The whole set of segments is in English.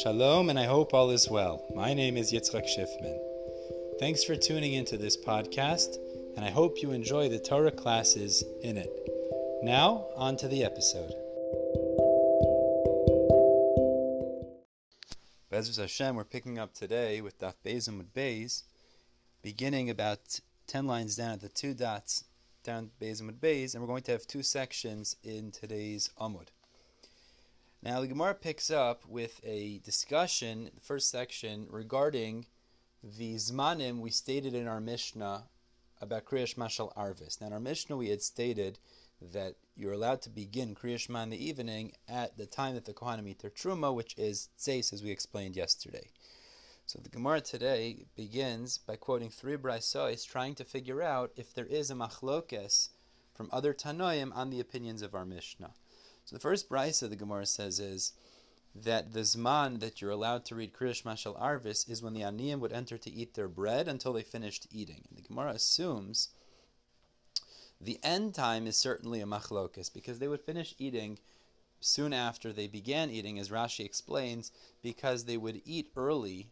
Shalom, and I hope all is well. My name is Yitzchak Schiffman. Thanks for tuning into this podcast, and I hope you enjoy the Torah classes in it. Now, on to the episode. B'ezras Hashem, we're picking up today with Daf Bezim with Beis, beginning about 10 lines down at the two dots down Bezim with Beis, and we're going to have two sections in today's Amud. Now, the Gemara picks up with a discussion, the first section, regarding the Zmanim we stated in our Mishnah about Kriyas Shma shel Arvis. Now, in our Mishnah, we had stated that you're allowed to begin Kriyash in the evening at the time that the Kohanim eat their Truma, which is Tzeis, as we explained yesterday. So the Gemara today begins by quoting three Braisois, trying to figure out if there is a machlokes from other Tanoim on the opinions of our Mishnah. So the first brisa the Gemara says is that the zman that you're allowed to read Kriyas Shma shel Arvis is when the Aniyim would enter to eat their bread until they finished eating. And the Gemara assumes the end time is certainly a machlokas because they would finish eating soon after they began eating, as Rashi explains, because they would eat early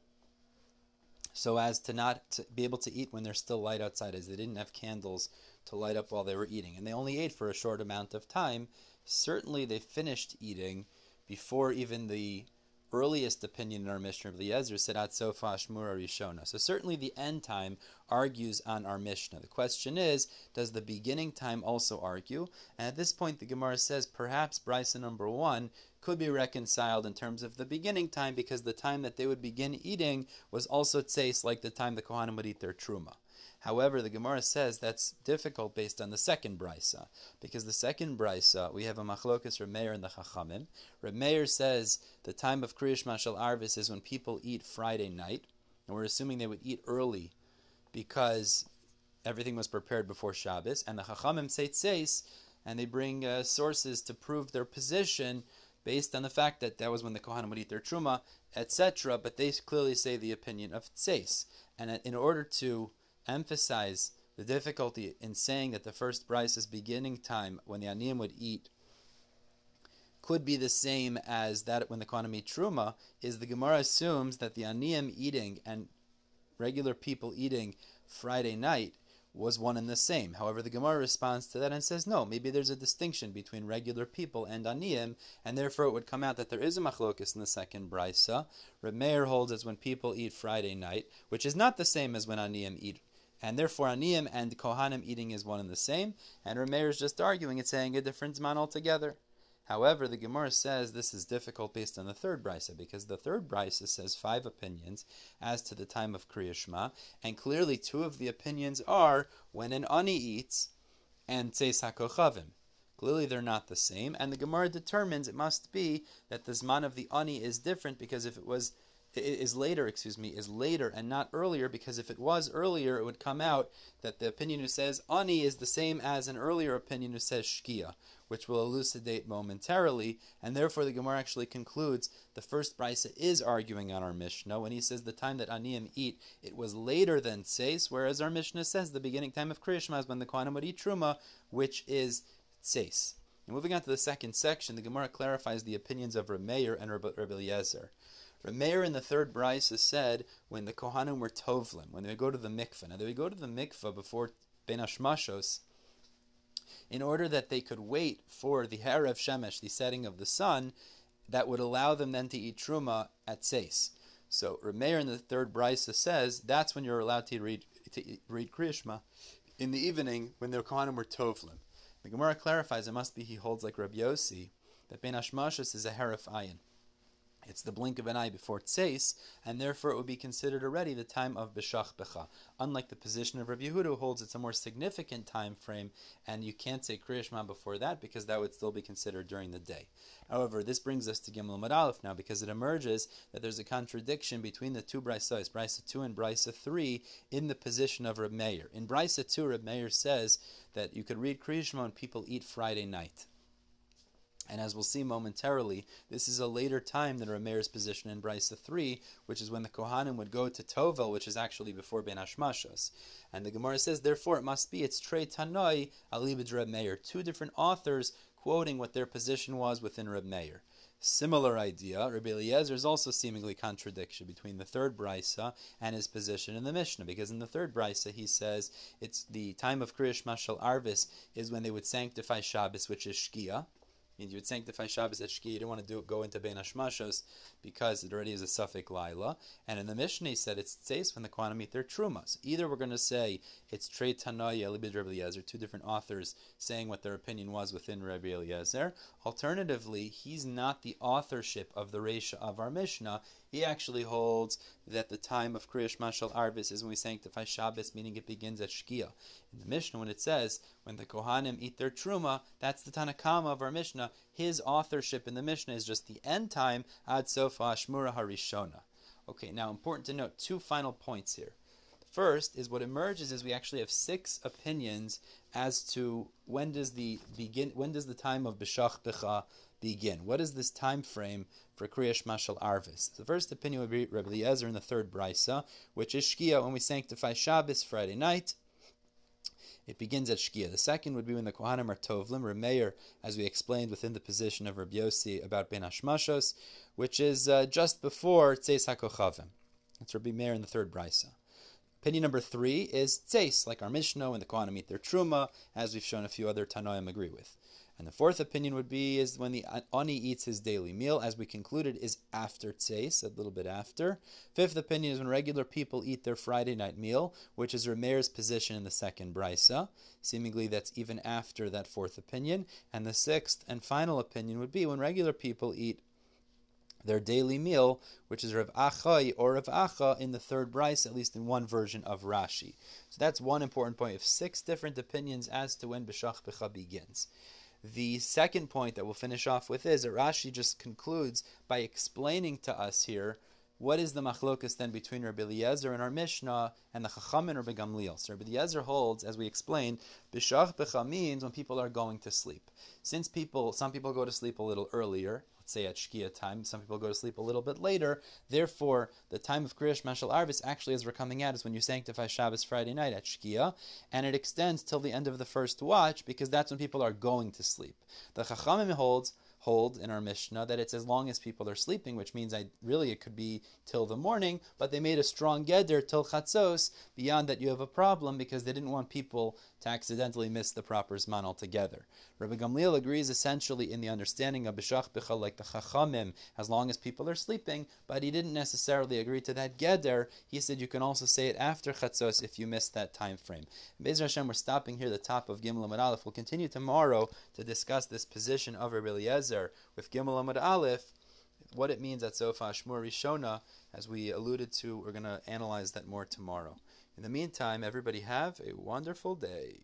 so as to not to be able to eat when there's still light outside, as they didn't have candles to light up while they were eating. And they only ate for a short amount of time, certainly they finished eating before even the earliest opinion in our Mishnah of Eliezer said at sofa shmura rishona. So certainly the end time argues on our Mishnah. The question is, does the beginning time also argue? And at this point, the Gemara says perhaps Brisa number one could be reconciled in terms of the beginning time because the time that they would begin eating was also tseis like the time the Kohanim would eat their truma. However, the Gemara says that's difficult based on the second brisa, because the second brisa we have a machlokas Remeir and the Chachamim. Remeir says the time of Kriyas Shma shel Arvis is when people eat Friday night, and we're assuming they would eat early because everything was prepared before Shabbos, and the Chachamim say tseis, and they bring uh, sources to prove their position based on the fact that that was when the Kohanim would eat their truma, etc. But they clearly say the opinion of tseis, and in order to emphasize the difficulty in saying that the first is beginning time when the aniyim would eat could be the same as that when the eat truma, is the Gemara assumes that the aniyim eating and regular people eating Friday night was one and the same. However, the Gemara responds to that and says, no, maybe there's a distinction between regular people and aniyim, and therefore it would come out that there is a machlokus in the second brisa. Remeir holds as when people eat Friday night, which is not the same as when aniyim eat and therefore Aniyim and Kohanim eating is one and the same, and Rameir is just arguing it's saying a different man altogether. However, the Gemara says this is difficult based on the third brisa because the third brisa says five opinions as to the time of Kriyashma, and clearly two of the opinions are when an ani eats and Tzeis HaKochavim. Clearly, they're not the same, and the Gemara determines it must be that the Zman of the ani is different because if it was is later, excuse me, is later and not earlier, because if it was earlier, it would come out that the opinion who says ani is the same as an earlier opinion who says shkia, which will elucidate momentarily, and therefore the Gemara actually concludes the first brisa is arguing on our Mishnah when he says the time that aniyim eat, it was later than tseis, whereas our Mishnah says the beginning time of Kriyashma is when the Kohanim would eat truma, which is tseis. moving on to the second section, the Gemara clarifies the opinions of Rameir and Rabbi Eliezer. Rameir in the third brisa said when the Kohanim were tovlim, when they go to the mikveh. Now they would go to the mikveh before Ben Hashmashos in order that they could wait for the Harav Shemesh, the setting of the sun, that would allow them then to eat truma at Tzeis. So Rameir in the third brisa says that's when you're allowed to read to read Kriyashma in the evening when the Kohanim were tovlim. The Gemara clarifies it must be he holds like Rabbi Yossi that Ben Hashmashos is a Heref Ayin. It's the blink of an eye before tseis, and therefore it would be considered already the time of b'shach becha. Unlike the position of Rabbi Yehuda, who holds it's a more significant time frame, and you can't say kriyashma before that because that would still be considered during the day. However, this brings us to Gimel Amud Aleph now because it emerges that there's a contradiction between the two Brisas, Brisa 2 and Brisa 3, in the position of Reb Meir. In Brisa 2, Reb Meir says that you could read Kriyashma when people eat Friday night. And as we'll see momentarily, this is a later time than Rameir's position in Brisa 3, which is when the Kohanim would go to Tovel, which is actually before Ben Hashmashos. And the Gemara says, therefore, it must be, it's Trey Tanoi, Alibid Reb two different authors quoting what their position was within Reb. Similar idea, Rabbi Eliezer is also seemingly contradiction between the third brisa and his position in the Mishnah, because in the third brisa he says it's the time of Kriyas Shma shel Arvis is when they would sanctify Shabbos, which is Shkia, means you would sanctify Shabbos at Shki. You don't want to do go into Ben Hashmashos because it already is a suffix Laila. And in the Mishnah, he said it's tzeis when the Kohanim meet their trumas. Either we're going to say it's Trey Tanaya, Libid Rabbi Eliezer, two different authors saying what their opinion was within Rabbi Eliezer. Alternatively, he's not the authorship of the Resha of our Mishnah. He actually holds that the time of Kriyas Shma shel Arvis is when we sanctify Shabbos, meaning it begins at Shkia. In the Mishnah, when it says, when the Kohanim eat their Truma, that's the Tanna Kamma of our Mishnah. His authorship in the Mishnah is just the end time, Ad Sofa Ashmura Harishona. Okay, now important to note two final points here. First is what emerges is we actually have six opinions as to when does the begin when does the time of Bishach Becha begin? What is this time frame for Kriyas Shma shel Arvis? The first opinion would be Rabbi Eliezer in the third brisa, which is Shkia when we sanctify Shabbos Friday night. It begins at Shkia. The second would be when the Kohanim are Tovlim, Remeir, as we explained within the position of Rabbi Yossi about Ben Hashmashos, which is uh, just before Tzeis HaKochavim. It's Rabbi Meir in the third brisa. Opinion number three is Tzeis, like our Mishnah, when the Kohanim eat their Truma, as we've shown a few other Tanoim agree with. And the fourth opinion would be is when the ani eats his daily meal, as we concluded, is after tzeis, a little bit after. Fifth opinion is when regular people eat their Friday night meal, which is Rameir's position in the second brisa. Seemingly, that's even after that fourth opinion. And the sixth and final opinion would be when regular people eat their daily meal, which is Rav Achai or Rav Acha in the third brisa, at least in one version of Rashi. So that's one important point of six different opinions as to when B'Shach B'Cha begins. The second point that we'll finish off with is that Rashi just concludes by explaining to us here what is the machlokas then between Rabbi Eliezer and our Mishnah and the Chacham and Rabbi Gamliel? So Rabbi Eliezer holds, as we explained, bishach becha means when people are going to sleep. Since people, some people go to sleep a little earlier, say at Shkia time. Some people go to sleep a little bit later. Therefore, the time of Kriyas Shma shel Arvis, actually, as we're coming out, is when you sanctify Shabbos Friday night at Shkia, and it extends till the end of the first watch because that's when people are going to sleep. The Chachamim holds hold in our Mishnah that it's as long as people are sleeping, which means I really it could be till the morning, but they made a strong geder till chatzos. Beyond that, you have a problem because they didn't want people to accidentally miss the proper zman altogether. Rabbi Gamliel agrees essentially in the understanding of b'shach b'cha like the chachamim, as long as people are sleeping, but he didn't necessarily agree to that geder. He said you can also say it after chatzos if you miss that time frame. Bezer Hashem, we're stopping here, the top of Gimel Amud Aleph. We'll continue tomorrow to discuss this position of Rabbi With Gimel Amud Aleph what it means at Sofa Shmur Rishona, as we alluded to, we're going to analyze that more tomorrow. In the meantime, everybody have a wonderful day.